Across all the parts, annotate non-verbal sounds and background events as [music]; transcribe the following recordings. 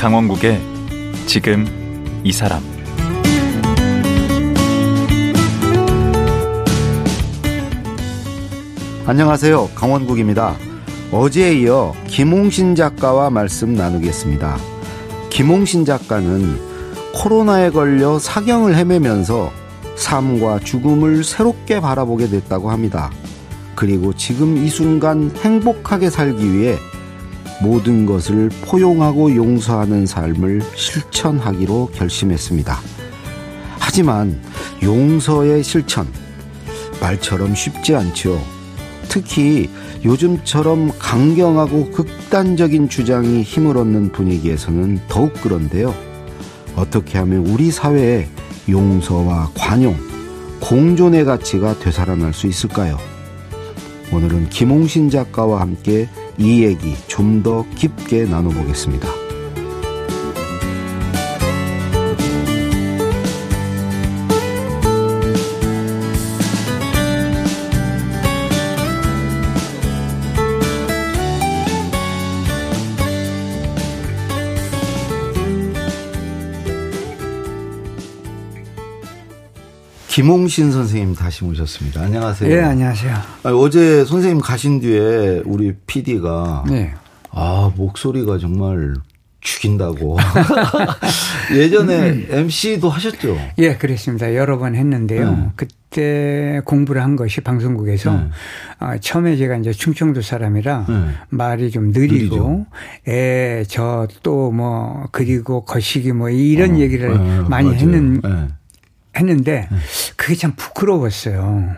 강원국의 지금 이 사람 안녕하세요. 강원국입니다. 어제에 이어 김홍신 작가와 말씀 나누겠습니다. 김홍신 작가는 코로나에 걸려 사경을 헤매면서 삶과 죽음을 새롭게 바라보게 됐다고 합니다. 그리고 지금 이 순간 행복하게 살기 위해 모든 것을 포용하고 용서하는 삶을 실천하기로 결심했습니다. 하지만 용서의 실천, 말처럼 쉽지 않죠. 특히 요즘처럼 강경하고 극단적인 주장이 힘을 얻는 분위기에서는 더욱 그런데요. 어떻게 하면 우리 사회에 용서와 관용, 공존의 가치가 되살아날 수 있을까요? 오늘은 김홍신 작가와 함께 이 얘기 좀 더 깊게 나눠보겠습니다. 김홍신 선생님 다시 모셨습니다. 안녕하세요. 예, 안녕하세요. 아니, 어제 선생님 가신 뒤에 우리 PD가 네. 아 목소리가 정말 죽인다고. [laughs] 예전에 MC도 하셨죠? 예, 그랬습니다. 여러 번 했는데요. 네. 그때 공부를 한 것이 방송국에서 네. 어, 처음에 제가 이제 충청도 사람이라 네. 말이 좀 느리고 에, 저 또 뭐 그리고 거시기 뭐 이런 어, 얘기를 네, 많이 맞아요. 했는 네. 했는데 그게 참 부끄러웠어요.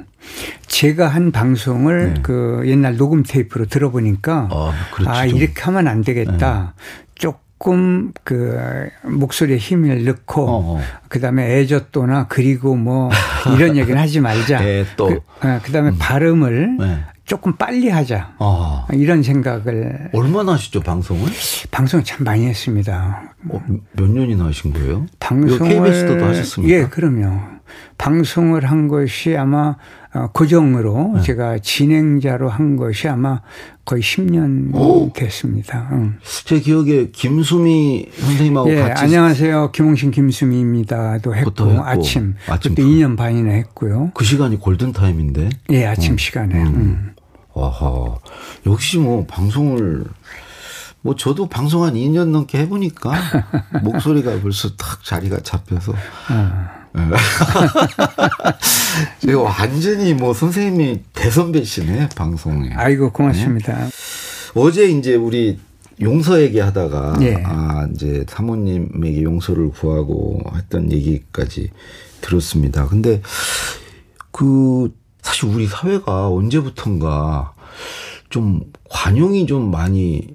제가 한 방송을 네. 그 옛날 녹음 테이프로 들어보니까 아, 그렇죠. 아, 이렇게 하면 안 되겠다. 조금 그 목소리에 힘을 넣고 어, 어. 그다음에 애젓도나 그리고 뭐 [laughs] 이런 얘기는 하지 말자. 애도. 그, 어, 그다음에 발음을 네. 조금 빨리 하자. 아, 이런 생각을 얼마나 하시죠 방송을? 방송을 참 많이 했습니다. 어, 몇 년이나 하신 거예요? 방송을 KBS도 하셨습니까? 예, 그럼요. 방송을 한 것이 아마 어, 고정으로 네. 제가 진행자로 한 것이 아마 거의 10년 오. 됐습니다. 응. 제 기억에 김수미 선생님하고 예, 같이 안녕하세요. 김홍신 김수미입니다도 했고, 했고, 아침 아침 그때 그- 2년 반이나 했고요. 그 시간이 골든 타임인데. 예, 아침 시간에. 음. 아하. 역시 뭐 방송을 뭐 저도 방송 한 2년 넘게 해보니까 [laughs] 목소리가 벌써 딱 자리가 잡혀서. 예. [laughs] 제가 완전히 뭐 선생님이 대선배시네 방송에. 아이고 고맙습니다. 어제 이제 우리 용서 얘기하다가 예. 아 이제 사모님에게 용서를 구하고 했던 얘기까지 들었습니다. 근데 그 사실 우리 사회가 언제부턴가 좀 관용이 좀 많이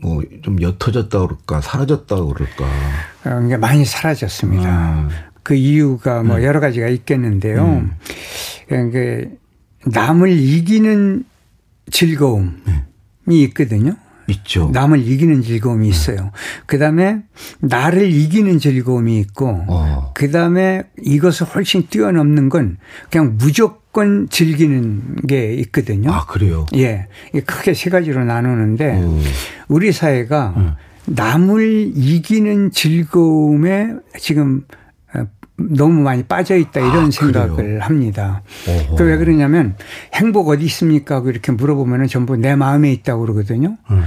뭐 좀 옅어졌다 그럴까 사라졌다 그럴까. 어, 이게 많이 사라졌습니다. 아. 그 이유가 네. 뭐 여러 가지가 있겠는데요. 음. 그러니까 남을 이기는 즐거움이 네. 있거든요. 있죠. 남을 이기는 네. 즐거움이 있어요. 그 다음에 나를 이기는 즐거움이 있고, 어. 그 다음에 이것을 훨씬 뛰어넘는 건 그냥 무조건 즐기는 게 있거든요. 아 그래요. 예. 크게 세 가지로 나누는데 오. 우리 사회가 음. 남을 이기는 즐거움에 지금 어, 너무 많이 빠져 있다 이런 아, 생각을 그래요? 합니다. 그 왜 그러냐면 행복 어디 있습니까? 하고 이렇게 물어보면 전부 내 마음에 있다고 그러거든요. 음.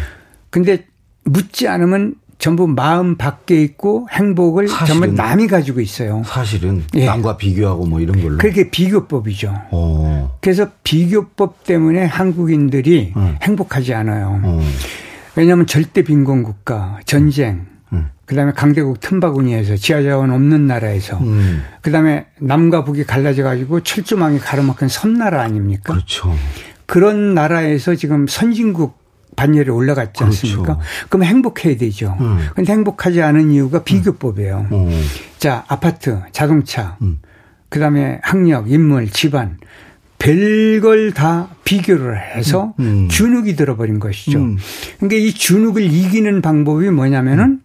근데 묻지 않으면 전부 마음 밖에 있고 행복을 사실은 전부 남이 가지고 있어요. 사실은 예. 남과 비교하고 뭐 이런 걸로. 그게 비교법이죠. 어. 그래서 비교법 때문에 한국인들이 음. 행복하지 않아요. 어. 왜냐하면 절대 빈곤 국가, 전쟁, 음. 그다음에 강대국 틈바구니에서 지하자원 없는 나라에서, 음. 그다음에 남과 북이 갈라져 가지고 철조망이 가로막힌 섬나라 아닙니까? 그렇죠. 그런 나라에서 지금 선진국 반열에 올라갔지 그렇죠. 않습니까? 그럼 행복해야 되죠. 음. 근데 행복하지 않은 이유가 비교법이에요. 어. 자, 아파트, 자동차, 음. 그다음에 학력, 인물, 집안 별걸 다 비교를 해서 음. 주눅이 들어버린 것이죠. 음. 그러니까 이 주눅을 이기는 방법이 뭐냐면은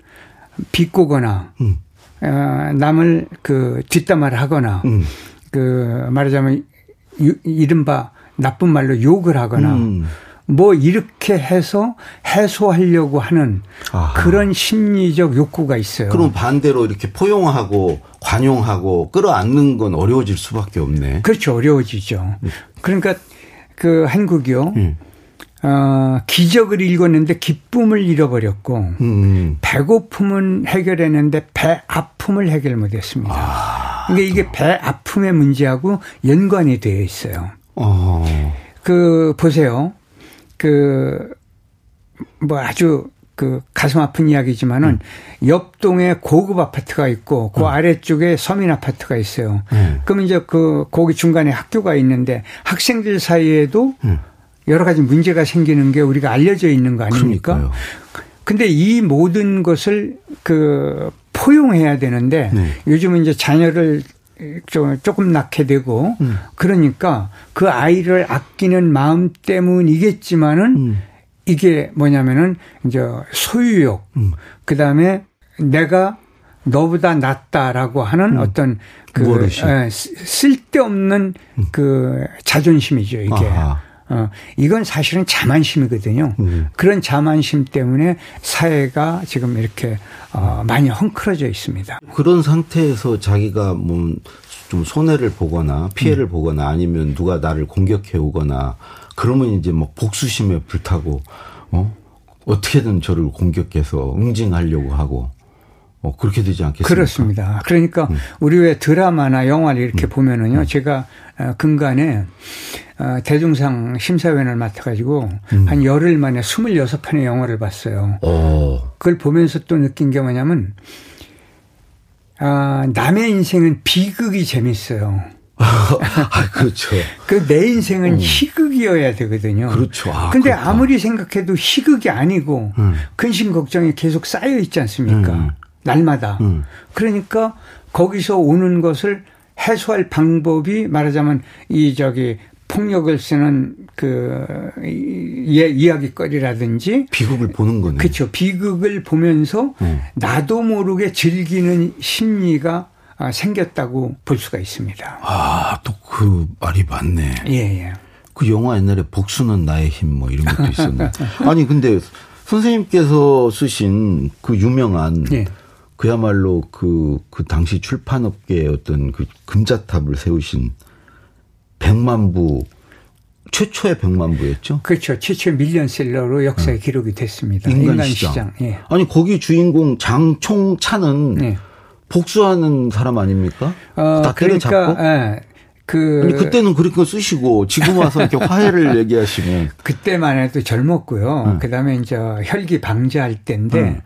비꼬거나 음. 어, 남을 그 뒷담화를 하거나 음. 그 말하자면 유- 이른바 나쁜 말로 욕을 하거나 음. 뭐 이렇게 해서 해소하려고 하는 아하. 그런 심리적 욕구가 있어요. 그럼 반대로 이렇게 포용하고 관용하고 끌어안는 건 어려워질 수밖에 없네. 그렇죠. 어려워지죠. 그러니까 그 한국이요. 음. 어, 기적을 읽었는데 기쁨을 잃어버렸고 음. 배고픔은 해결했는데 배 아픔을 해결 못했습니다. 아, 그러니까 이게 배 아픔의 문제하고 연관이 되어 있어요. 어. 그 보세요. 그 뭐 아주 그 가슴 아픈 이야기지만은 옆 동에 고급 아파트가 있고 그 아래쪽에 서민 아파트가 있어요. 음. 그럼 이제 그 거기 중간에 학교가 있는데 학생들 사이에도 음. 여러 가지 문제가 생기는 게 우리가 알려져 있는 거 아닙니까? 그러니까요. 근데 이 모든 것을 그 포용해야 되는데 네. 요즘은 이제 자녀를 좀 조금 낳게 되고 음. 그러니까 그 아이를 아끼는 마음 때문이겠지만은 음. 이게 뭐냐면은 이제 소유욕 음. 그다음에 내가 너보다 낫다라고 하는 어떤 그? 에, 쓰- 쓸데없는 그 자존심이죠 이게. 아하. 어, 이건 사실은 자만심이거든요. 음. 그런 자만심 때문에 사회가 지금 이렇게 어, 많이 헝클어져 있습니다. 그런 상태에서 자기가 뭐 좀 손해를 보거나 피해를 보거나 아니면 누가 나를 공격해 오거나 그러면 이제 막 복수심에 불타고 어 어떻게든 저를 공격해서 응징하려고 하고 어 그렇게 되지 않겠습니까? 그렇습니다. 그러니까 우리 왜 드라마나 영화를 이렇게 보면은요, 제가 어, 근간에 어, 대중상 심사위원을 맡아가지고 한 열흘 만에 26편의 영화를 봤어요. 어 그걸 보면서 또 느낀 게 뭐냐면, 아, 남의 인생은 비극이 재밌어요. [laughs] 아, 그렇죠. 그 내 인생은 희극이어야 되거든요. 그렇죠. 아, 근데 그렇다. 아무리 생각해도 희극이 아니고 음. 근심 걱정이 계속 쌓여 있지 않습니까? 음. 날마다. 음. 그러니까 거기서 오는 것을 해소할 방법이 말하자면 이 저기 폭력을 쓰는 그 이- 예, 이야기거리라든지 비극을 보는 거네. 그렇죠. 비극을 보면서 음. 나도 모르게 즐기는 심리가 아, 생겼다고 볼 수가 있습니다. 아, 또 그 말이 맞네. 예, 예. 그 영화 옛날에 복수는 나의 힘 뭐 이런 것도 있었네. 아니 근데 선생님께서 쓰신 그 유명한 예. 그야말로 그, 그 당시 출판업계의 어떤 그 금자탑을 세우신 백만부 최초의 백만부였죠. 그렇죠. 최초 밀리언셀러로 역사에 기록이 됐습니다. 음. 인간시장. 예. 아니 거기 주인공 장총찬은 네. 복수하는 사람 아닙니까? 어, 다 때려잡고. 그러니까 예. 그 아니 그때는 그렇게 거 쓰시고 지금 와서 이렇게 화해를 [laughs] 얘기하시면 그때만 해도 젊었고요. 음. 그다음에 이제 혈기 방지할 때인데 에,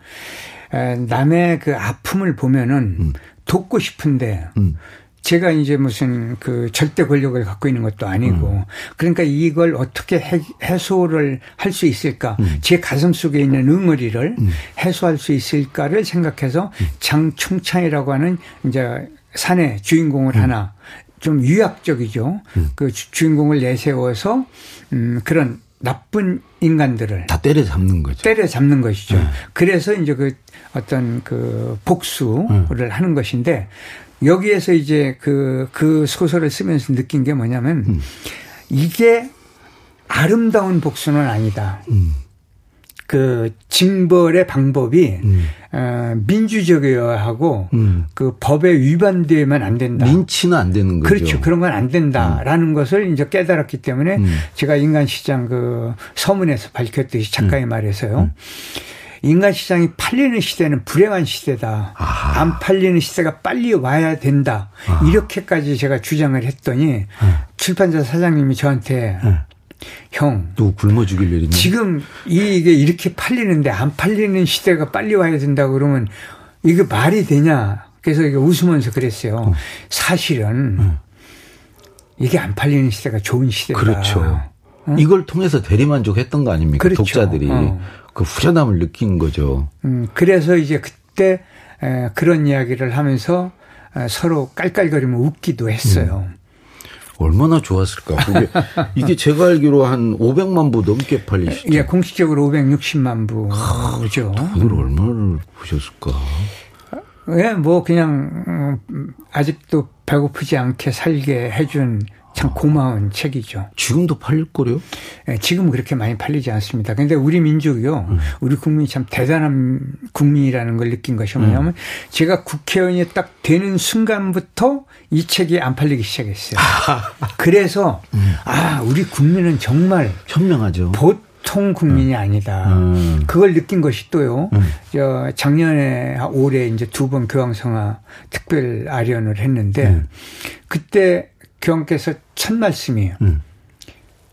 남의 그 아픔을 보면은 돕고 싶은데 음. 제가 이제 무슨 그 절대 권력을 갖고 있는 것도 아니고 음. 그러니까 이걸 어떻게 해, 해소를 할 수 있을까 음. 제 가슴 속에 있는 응어리를 해소할 수 있을까를 생각해서 음. 장충창이라고 하는 이제 산의 주인공을 음. 하나 좀 유약적이죠 그 주- 주인공을 내세워서 음 그런 나쁜 인간들을 다 때려 잡는 거죠. 때려 잡는 것이죠. 네. 그래서 이제 그 어떤 그 복수를 네. 하는 것인데 여기에서 이제 그, 그 소설을 쓰면서 느낀 게 뭐냐면 음. 이게 아름다운 복수는 아니다. 음. 그 징벌의 방법이 음. 어, 민주적이어야 하고 음. 그 법에 위반되면 안 된다. 린치는 안 되는 거죠. 그렇죠. 그런 건 안 된다라는 것을 이제 깨달았기 때문에 음. 제가 인간 시장 그 서문에서 밝혔듯이 작가의 음. 말에서요. 인간 시장이 팔리는 시대는 불행한 시대다. 아하. 안 팔리는 시대가 빨리 와야 된다. 이렇게까지 제가 주장을 했더니 출판사 사장님이 저한테 형, 또 굶어 죽일 일이네. 지금 이게 이렇게 팔리는데 안 팔리는 시대가 빨리 와야 된다고 그러면 이게 말이 되냐. 그래서 이게 웃으면서 그랬어요. 사실은 이게 안 팔리는 시대가 좋은 시대다. 그렇죠. 이걸 통해서 대리만족했던 거 아닙니까? 그렇죠. 독자들이 어. 그 후련함을 느낀 거죠. 음, 그래서 이제 그때 에, 그런 이야기를 하면서 에, 서로 깔깔거리며 웃기도 했어요. 얼마나 좋았을까. 그게 [laughs] 이게 제가 알기로 한 500만 부 넘게 팔리시죠. 예, 공식적으로 560만 부죠. 돈을 얼마를 보셨을까. 예, 뭐 그냥 음, 아직도 배고프지 않게 살게 해준 참 고마운 책이죠. 지금도 팔릴 거래요? 예, 지금은 그렇게 많이 팔리지 않습니다. 근데 우리 민족이요. 음. 우리 국민이 참 대단한 국민이라는 걸 느낀 것이 뭐냐면 음. 제가 국회의원이 딱 되는 순간부터 이 책이 안 팔리기 시작했어요. 그래서 음. 아, 우리 국민은 정말 현명하죠. 보통 국민이 음. 아니다. 음. 그걸 느낀 것이 또요. 음. 저 작년에 올해 이제 두 번 교황성화 특별 아련을 했는데 그때 교황께서 첫 말씀이에요. 음.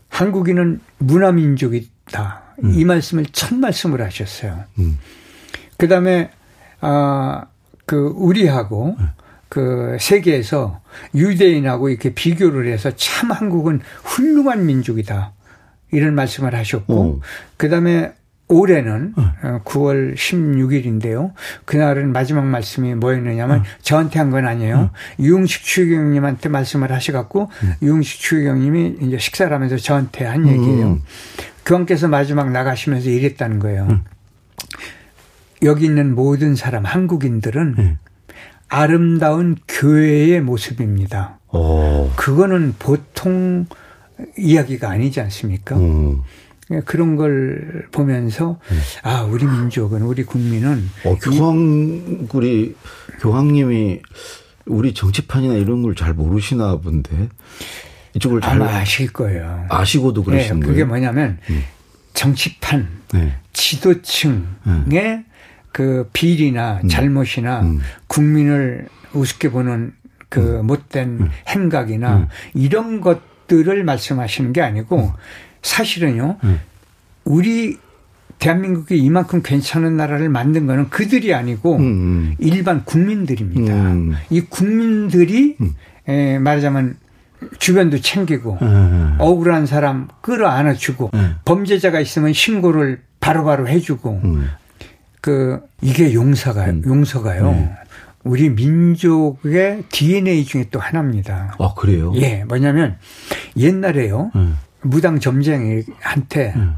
한국인은 문화민족이다. 음. 이 말씀을 첫 말씀을 하셨어요. 음. 그 다음에, 아, 그, 우리하고 음. 그 세계에서 유대인하고 이렇게 비교를 해서 참 한국은 훌륭한 민족이다. 이런 말씀을 하셨고, 그 다음에 올해는 어. 9월 16일인데요. 그날은 마지막 말씀이 뭐였느냐면 어. 저한테 한 건 아니에요. 어. 유흥식 추경님한테 말씀을 하셔갖고 음. 유흥식 추경님이 이제 식사를 하면서 저한테 한 음. 얘기예요. 교황께서 마지막 나가시면서 이랬다는 거예요. 음. 여기 있는 모든 사람 한국인들은 음. 아름다운 교회의 모습입니다. 오. 그거는 보통 이야기가 아니지 않습니까? 음. 예, 그런 걸 보면서 음. 아 우리 민족은 우리 국민은 어, 교황 우리 교황님이 우리 정치판이나 이런 걸 잘 모르시나 본데 이쪽을 잘 아마 아실 거예요. 아시고도 그러시는 네, 거예요. 그게 뭐냐면 음. 정치판 네. 지도층의 네. 그 비리나 음. 잘못이나 음. 국민을 우습게 보는 그 음. 못된 음. 행각이나 이런 것 들을 말씀하시는 게 아니고 사실은요, 음. 우리 대한민국이 이만큼 괜찮은 나라를 만든 거는 그들이 아니고 음. 음. 일반 국민들입니다. 음. 이 국민들이 음. 에, 말하자면 주변도 챙기고 음. 억울한 사람 끌어안아주고 범죄자가 있으면 신고를 바로바로 바로 해주고 그 이게 용서가 용서가요. 우리 민족의 DNA 중에 또 하나입니다. 아 그래요? 예, 뭐냐면 옛날에요. 무당 점쟁이한테 음.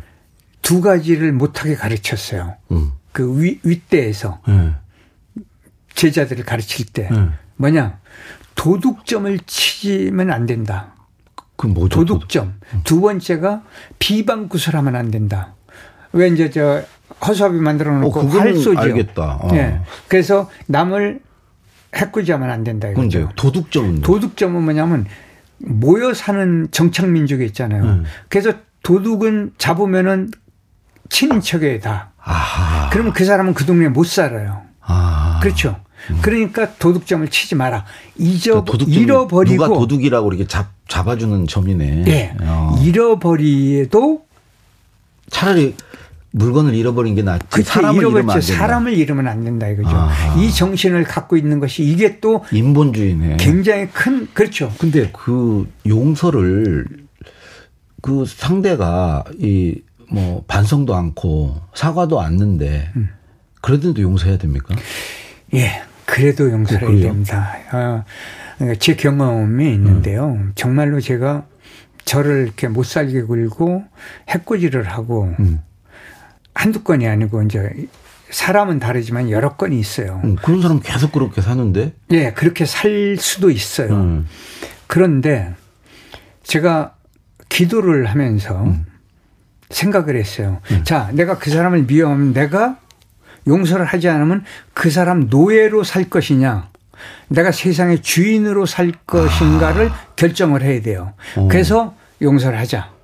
두 가지를 못하게 가르쳤어요. 음. 그 위, 윗대에서 음. 제자들을 가르칠 때 뭐냐 도둑점을 치면 안 된다. 그 뭐죠? 도둑점. 두 번째가 비방구설하면 안 된다. 왜 이제 저 허수아비 만들어 놓고 어, 활쏘죠. 알겠다. 어. 네. 그래서 남을 해코지하면 안 된다. 이거죠. 도둑점은 도둑점은 뭐냐면 모여 사는 정착 민족이 있잖아요. 음. 그래서 도둑은 잡으면은 친인척에 다. 아하. 그러면 그 사람은 그 동네에 못 살아요. 아. 그렇죠. 음. 그러니까 도둑점을 치지 마라. 잊어 그러니까 잃어버리고 누가 도둑이라고 이렇게 잡 잡아주는 점이네. 네. 어. 잃어버리도 차라리 물건을 잃어버린 게 낫지. 그치, 사람을 잃으면 안 된다. 사람을 잃으면 안 된다 이거죠. 아하. 이 정신을 갖고 있는 것이 이게 또 인본주의네. 굉장히 큰 그렇죠. 근데 그 용서를 그 상대가 이 뭐 반성도 않고 사과도 않는데 음. 그래도 용서해야 됩니까? 예, 그래도 용서해야 어, 됩니다. 어, 그러니까 제 경험이 있는데요. 음. 정말로 제가 저를 이렇게 못 살게 굴고 해코지를 하고 음. 한두 건이 아니고 이제 사람은 다르지만 여러 건이 있어요. 음, 그런 사람 계속 그렇게 사는데? 예, 그렇게 살 수도 있어요. 음. 그런데 제가 기도를 하면서 음. 생각을 했어요. 음. 자, 내가 그 사람을 미워하면 내가 용서를 하지 않으면 그 사람 노예로 살 것이냐, 내가 세상의 주인으로 살 것인가를 아. 결정을 해야 돼요. 오. 어. 그래서 용서를 하자.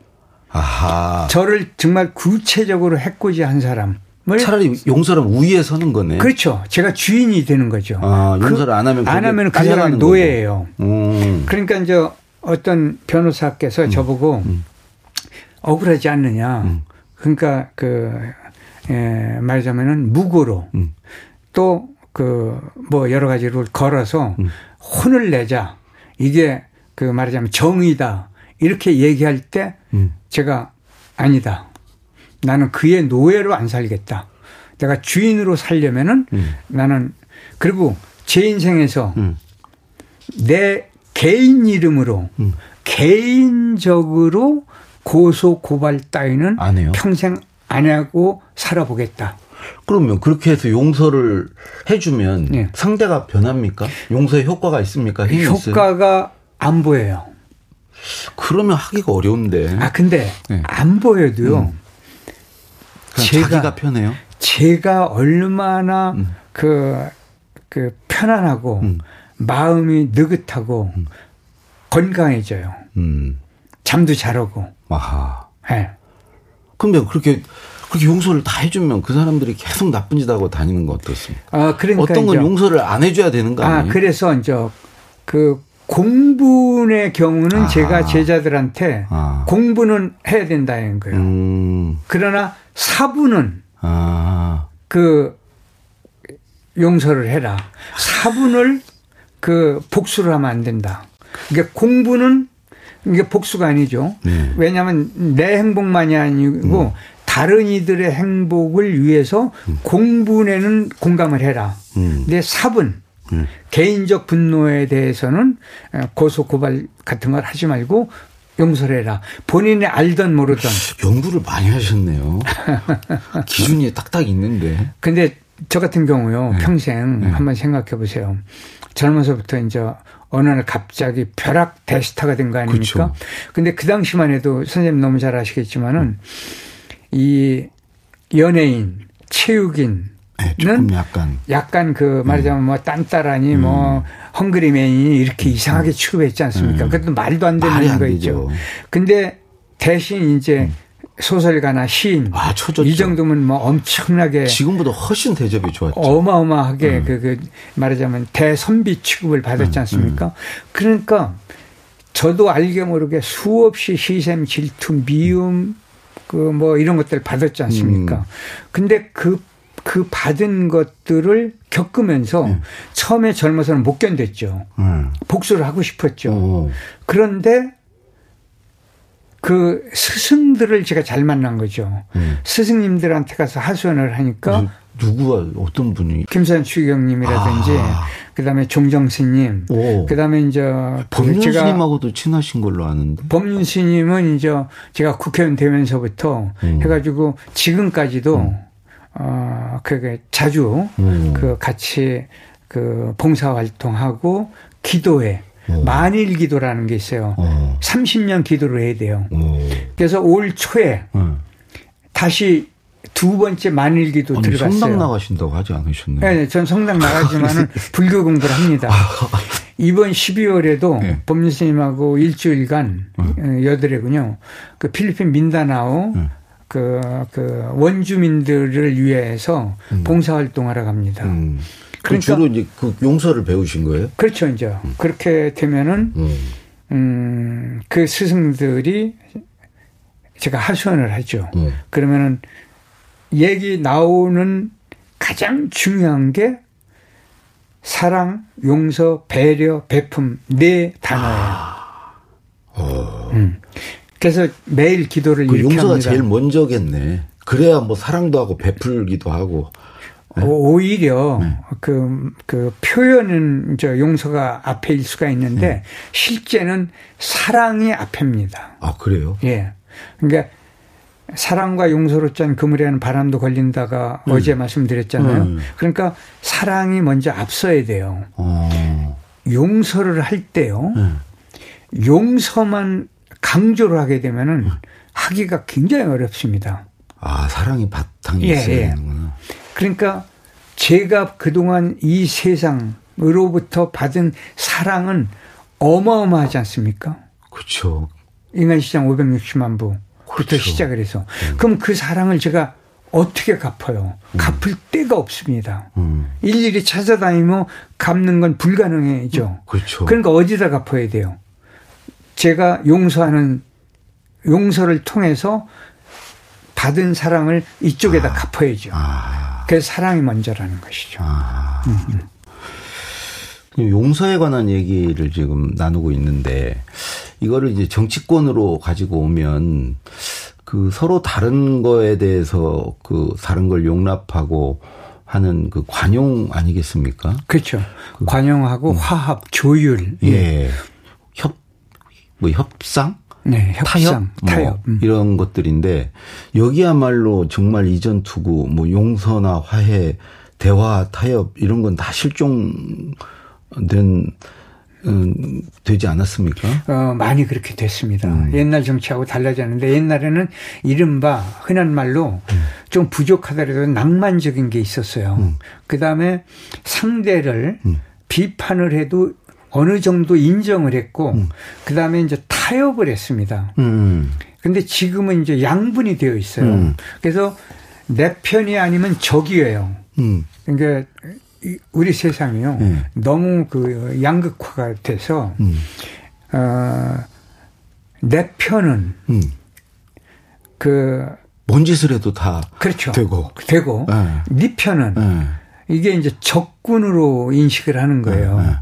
아하. 저를 정말 구체적으로 해코지한 사람. 차라리 용서를 우위에 서는 거네. 그렇죠. 제가 주인이 되는 거죠. 아, 용서를 그, 안 하면 안 하면 그 사람이 노예예요. 음. 그러니까 이제 어떤 변호사께서 음. 저보고 음. 억울하지 않느냐. 음. 그러니까 그 예, 말하자면은 무고로 음. 또그 뭐 여러 가지로 걸어서 음. 혼을 내자. 이게 그 말하자면 정의다. 이렇게 얘기할 때 음. 제가 아니다. 나는 그의 노예로 안 살겠다. 내가 주인으로 살려면은 음. 나는 그리고 제 인생에서 음. 내 개인 이름으로 음. 개인적으로 고소 고발 따위는 안 평생 안 하고 살아보겠다. 그러면 그렇게 해서 용서를 해주면 네. 상대가 변합니까? 용서의 효과가 있습니까? 효과가 안 보여요. 그러면 하기가 어려운데. 아 근데 네. 안 보여도요. 그냥 제가- 자기가 편해요. 제가 얼마나 음. 그, 그 편안하고 음. 마음이 느긋하고 건강해져요. 음. 잠도 잘 오고. 아하. 예. 근데 그렇게 그렇게 용서를 다 해주면 그 사람들이 계속 나쁜 짓 하고 다니는 거 어떻습니까? 아, 그러니까 어떤 건 용서를 안 해줘야 되는 거 아, 아니에요? 그래서 이제 그 공분의 경우는 아하. 제가 제자들한테 아. 공부는 해야 된다는 거예요. 음. 그러나 사부는 아. 그 용서를 해라. 사분을 그 복수를 하면 안 된다. 이게 공부는 이게 복수가 아니죠. 네. 왜냐하면 내 행복만이 아니고 다른 이들의 행복을 위해서 공분에는 공감을 해라. 음. 근데 사분 음. 개인적 분노에 대해서는 고소 고발 같은 걸 하지 말고 용서를 해라. 본인이 알던 모르던. [laughs] 연구를 많이 하셨네요. [laughs] 기준이 딱딱 있는데. 근데 저 같은 경우요 네. 평생 한번 생각해 보세요. 젊어서부터 이제 어느 날 갑자기 벼락 대스타가 된 거 아닙니까? 그쵸. 근데 그 당시만 해도 선생님 너무 잘 아시겠지만은 이 연예인, 체육인, 네, 조금 약간. 약간 그 말하자면 뭐 딴따라니 뭐 헝그리맨이 이렇게 이상하게 취급했지 않습니까? 그것도 말도 안 음. 되는 안 거. 있죠. 근데 대신 이제 소설가나 시인 아. 이 정도면 뭐 엄청나게 지금보다 훨씬 대접이 좋았죠. 어마어마하게 음. 그, 그 말하자면 대선비 취급을 받았지 않습니까? 그러니까 저도 알게 모르게 수없이 희생, 질투, 미움 그 뭐 이런 것들 받았지 않습니까? 음. 근데 그, 그 받은 것들을 겪으면서 음. 처음에 젊어서는 못 견뎠죠. 음. 복수를 하고 싶었죠. 어. 그런데 그 스승들을 제가 잘 만난 거죠. 음. 스승님들한테 가서 하소연을 하니까 누- 누구와 어떤 분이 김선 추경님이라든지 아. 그다음에 종정 스님 오. 그다음에 이제 법륜 제가 스님하고도 친하신 걸로 아는데. 법륜 스님은 이제 제가 국회의원 되면서부터 음. 해가지고 지금까지도 어 그게 자주 음. 그 같이 그 봉사 활동하고 기도회 오. 만일 기도라는 게 있어요. 어. 30년 기도를 해야 돼요. 오. 그래서 올 초에 응. 다시 두 번째 만일 기도 아니, 들어갔어요. 성당 나가신다고 하지 않으셨나요? 네, 네, 전 성당 나가지만은 [laughs] 불교 공부를 합니다. 이번 12월에도 네. 법륜 스님하고 일주일간 어, 여드레군요. 그 필리핀 민다나오 네. 그, 그 원주민들을 위해서 봉사활동하러 갑니다. 음. 그 그러니까- 주로 이제 그 용서를 배우신 거예요? 그렇죠, 이제 그렇게 되면은 음. 음, 그 스승들이 제가 하소연을 하죠. 음. 그러면은 얘기 나오는 가장 중요한 게 사랑, 용서, 배려, 베품 네 단어예요. 음. 그래서 매일 기도를 아. 그 용서가 합니다. 제일 먼저겠네. 그래야 뭐 사랑도 하고 베풀기도 하고. 오- 오히려 네. 그, 그 표현은 저 용서가 앞에일 수가 있는데 네. 실제는 사랑이 앞입니다. 아 그래요? 예. 그러니까 사랑과 용서로 짠 그물에는 바람도 걸린다가 어제 말씀드렸잖아요. 음. 그러니까 사랑이 먼저 앞서야 돼요. 어. 용서를 할 때요. 네. 용서만 강조를 하게 되면은 하기가 굉장히 어렵습니다. 아 사랑이 바탕이 예, 있어야 예. 되는구나. 그러니까 제가 그동안 이 세상으로부터 받은 사랑은 어마어마하지 않습니까? 그렇죠. 인간 시장 560만 부부터 그렇죠. 시작을 해서. 그럼 그 사랑을 제가 어떻게 갚아요? 갚을 데가 없습니다. 음. 일일이 찾아다니며 갚는 건 불가능해죠. 그렇죠. 그러니까 어디다 갚아야 돼요? 제가 용서하는 용서를 통해서 받은 사랑을 이쪽에다 갚아야죠. 아. 그래서 사랑이 먼저라는 것이죠. 아. 용서에 관한 얘기를 지금 나누고 있는데 이거를 이제 정치권으로 가지고 오면 그 서로 다른 거에 대해서 그 다른 걸 용납하고 하는 그 관용 아니겠습니까? 그렇죠. 관용하고 화합, 조율, 예. 협, 뭐 협상? 네, 협상, 타협? 타협. 뭐 음. 이런 것들인데 여기야말로 정말 이전 투구 뭐 용서나 화해, 대화, 타협 이런 건 다 실종된 음, 되지 않았습니까? 어, 많이 그렇게 됐습니다. 음. 옛날 정치하고 달라졌는데 옛날에는 이른바 흔한 말로 음. 좀 부족하더라도 낭만적인 게 있었어요. 음. 그 다음에 상대를 비판을 해도 어느 정도 인정을 했고 음. 그 다음에 이제 타협을 했습니다. 음. 근데 지금은 이제 양분이 되어 있어요. 음. 그래서 내 편이 아니면 적이에요. 음. 그러니까 이- 우리 세상이요. 음. 너무 그 양극화가 돼서 음. 어, 내 편은 음. 그뭔 짓을 해도 다 그렇죠. 되고. 되고 네. 네 편은 예. 이게 이제 적군으로 인식을 하는 거예요. 네, 네.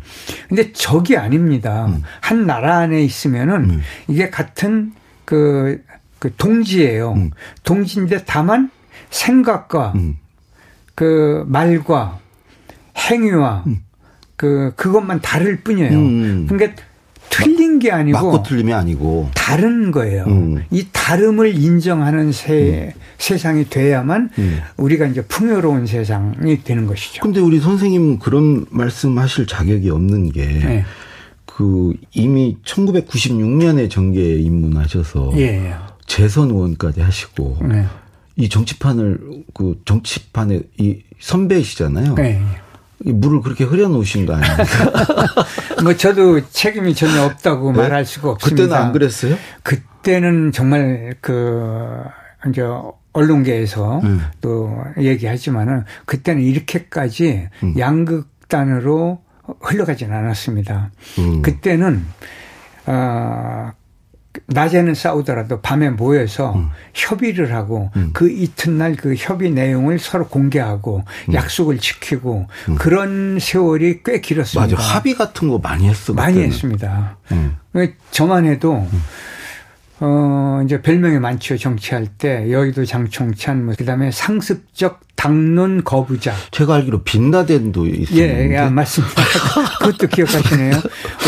근데 적이 아닙니다. 한 나라 안에 있으면은 음. 이게 같은 그, 그 동지예요. 음. 동지인데 다만 생각과 음. 그 말과 행위와 그 그것만 다를 뿐이에요. 음. 그러니까 틀린 게 아니고 맞고 틀림이 아니고. 다른 거예요. 음. 이 다름을 인정하는 세, 세상이 돼야만 음. 우리가 이제 풍요로운 세상이 되는 것이죠. 근데 우리 선생님 그런 말씀하실 자격이 없는 게. 네. 그 이미 1996년에 정계에 입문하셔서 예, 예. 재선 의원까지 하시고 네. 이 정치판을 그 정치판에 이 선배이시잖아요. 네. 이 물을 그렇게 흐려 놓으신 거 아닙니까? [laughs] 뭐 저도 책임이 전혀 없다고 네? 말할 수가 없습니다. 그때는 안 그랬어요? 그때는 정말 그 이제 언론계에서 음. 또 얘기하지만은 그때는 이렇게까지 음. 양극단으로 흘러가지는 않았습니다. 음. 그때는 어 낮에는 싸우더라도 밤에 모여서 음. 협의를 하고 그 이튿날 그 협의 내용을 서로 공개하고 음. 약속을 지키고 그런 세월이 꽤 길었습니다. 맞아. 합의 같은 거 많이 했어. 많이. 했습니다. 음. 저만 해도 어 이제 별명이 많죠 정치할 때 여의도 장총찬 뭐 그 다음에 상습적 당론 거부자 제가 알기로 빈라덴도 있었는데. 예, 예 맞습니다. [laughs] 그것도 기억하시네요.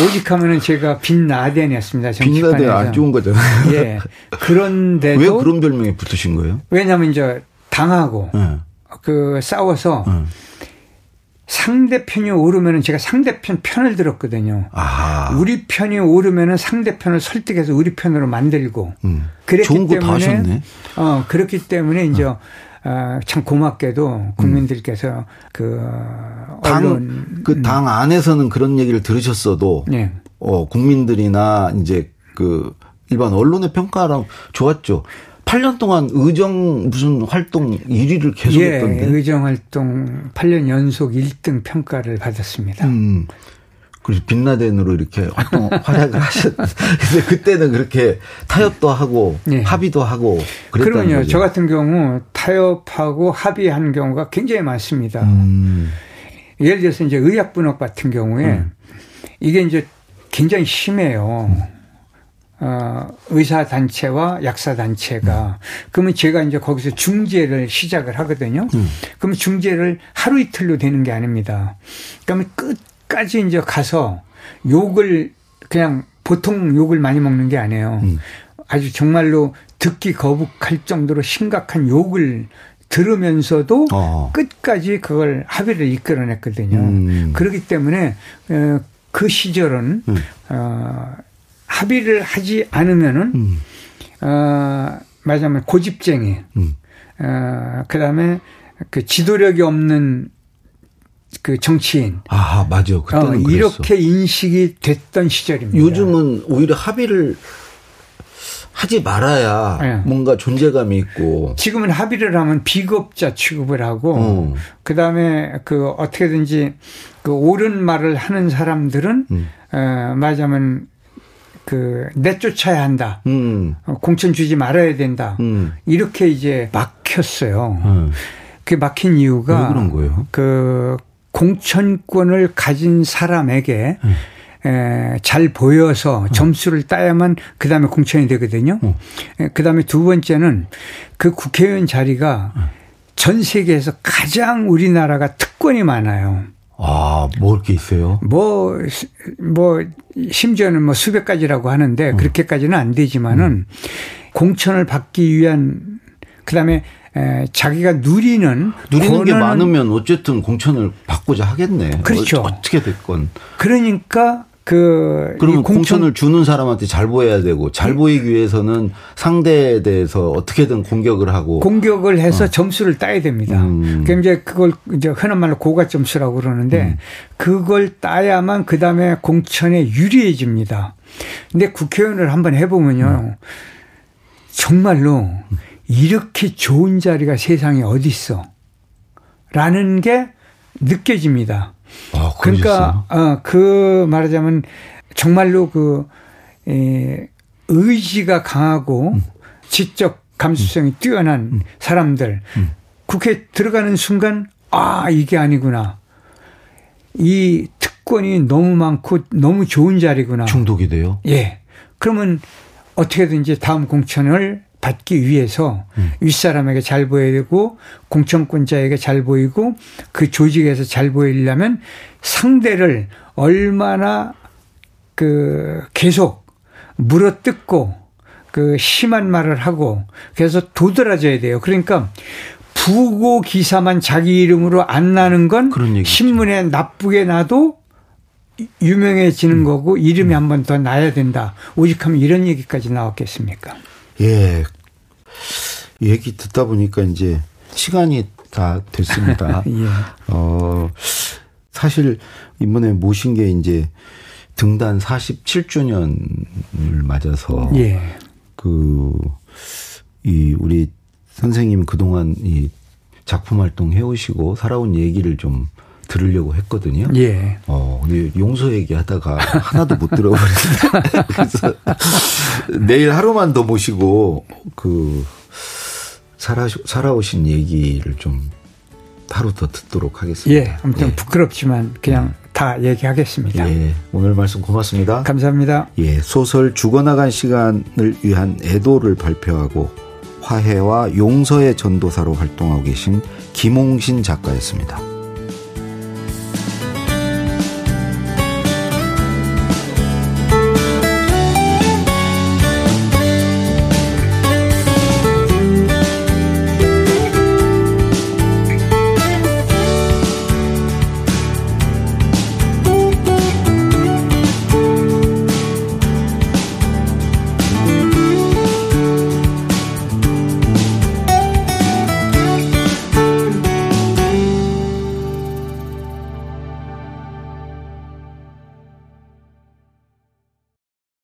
오직 하면은 제가 빈 라덴이었습니다 정치판에서. 빈라덴 안 좋은 거잖아요. 예. 그런데도 왜 그런 별명이 붙으신 거예요? 왜냐하면 이제 당하고 예. 그 싸워서 음. 상대편이 오르면은 제가 상대편 편을 들었거든요. 아. 우리 편이 오르면은 상대편을 설득해서 우리 편으로 만들고 음. 그랬기 좋은 거다 때문에 하셨네. 어 그렇기 때문에 이제 어, 참 고맙게도 국민들께서 그 당, 언론 그당 안에서는 그런 얘기를 들으셨어도, 네. 어, 국민들이나 이제 그 일반 언론의 평가랑 좋았죠. 8년 동안 의정 무슨 활동 1위를 계속 예, 했던데. 의정 활동 8년 연속 1등 평가를 받았습니다. 음. 그래서 빈라덴으로 이렇게 활동 활약을 하셨. 근데 [laughs] 그때는 그렇게 타협도 하고 예. 합의도 하고 그랬다는 그러면요, 거죠. 저 같은 경우 타협하고 합의한 경우가 굉장히 많습니다. 음. 예를 들어서 이제 의학분업 같은 경우에 음. 이게 이제 굉장히 심해요. 어, 의사 단체와 약사 단체가. 그러면 제가 이제 거기서 중재를 시작을 하거든요. 음. 그러면 중재를 하루 이틀로 되는 게 아닙니다. 그러면 끝까지 이제 가서 욕을 그냥 보통 욕을 많이 먹는 게 아니에요. 음. 아주 정말로 듣기 거북할 정도로 심각한 욕을 들으면서도 어. 끝까지 그걸 합의를 이끌어냈거든요. 음. 그렇기 때문에 어, 그 시절은 음. 어, 합의를 하지 않으면은 음. 어, 말하자면 고집쟁이, 음. 어, 그다음에 그 지도력이 없는 그 정치인 아, 맞아. 그때는 어, 그랬어. 이렇게 인식이 됐던 시절입니다. 요즘은 오히려 합의를 하지 말아야 네. 뭔가 존재감이 있고. 지금은 합의를 하면 비겁자 취급을 하고 어. 그다음에 그 어떻게든지 그 옳은 말을 하는 사람들은 음. 어, 말하자면 그 내쫓아야 한다. 음. 어, 공천 주지 말아야 된다. 음. 이렇게 이제 막혔어요. 음. 그게 막힌 이유가 왜 그런 거예요? 그 공천권을 가진 사람에게 음. 에, 잘 보여서 점수를 따야만 그 다음에 공천이 되거든요. 음. 그 다음에 두 번째는 그 국회의원 자리가 음. 전 세계에서 가장 우리나라가 특권이 많아요. 아, 뭐 이렇게 있어요? 뭐, 수- 뭐, 심지어는 뭐 수백 가지라고 하는데 음. 그렇게까지는 안 되지만은 공천을 받기 위한 그 다음에 자기가 누리는 누리는 게 많으면 어쨌든 공천을 받고자 하겠네. 그렇죠. 어, 떻게 됐건. 그러니까 그 그러면 공천... 을 주는 사람한테 잘 보여야 되고 잘 네. 보이기 위해서는 상대에 대해서 어떻게든 공격을 하고 공격을 해서 어. 점수를 따야 됩니다. 음. 그럼 이제 그걸 이제 흔한 말로 고가 점수라고 그러는데 음. 그걸 따야만 그 다음에 공천에 유리해집니다. 근데 국회의원을 한번 해보면요, 음. 정말로 이렇게 좋은 자리가 세상에 어디 있어? 라는 게 느껴집니다. 아, 그러니까 어, 그 말하자면 정말로 그 에, 의지가 강하고 음. 지적 감수성이 음. 뛰어난 음. 사람들 음. 국회 들어가는 순간 아 이게 아니구나 이 특권이 너무 많고 너무 좋은 자리구나 중독이 돼요. 예. 그러면 어떻게든지 다음 공천을 받기 위해서 음. 윗사람에게 잘 보여야 되고 공천권자에게 잘 보이고 그 조직에서 잘 보이려면 상대를 얼마나 그 계속 물어뜯고 그 심한 말을 하고 그래서 도드라져야 돼요. 그러니까 부고 기사만 자기 이름으로 안 나는 건 신문에 나쁘게 나도 유명해지는 음. 거고 이름이 음. 한번 더 나야 된다. 오직하면 이런 얘기까지 나왔겠습니까? 예. 얘기 듣다 보니까 이제 시간이 다 됐습니다. [laughs] 예. 어, 사실 이번에 모신 게 이제 등단 47주년을 맞아서 예. 그, 이, 우리 선생님 그동안 이 작품 활동 해오시고 살아온 얘기를 좀 들으려고 했거든요. 예. 어, 근데 용서 얘기하다가 하나도 못 들어버렸는데. [laughs] 그래서 내일 하루만 더 모시고 그 살아 살아오신 얘기를 좀 하루 더 듣도록 하겠습니다. 예. 아무튼 예. 부끄럽지만 그냥 예. 다 얘기하겠습니다. 예. 오늘 말씀 고맙습니다. 감사합니다. 예. 소설 죽어나간 시간을 위한 애도를 발표하고 화해와 용서의 전도사로 활동하고 계신 김홍신 작가였습니다.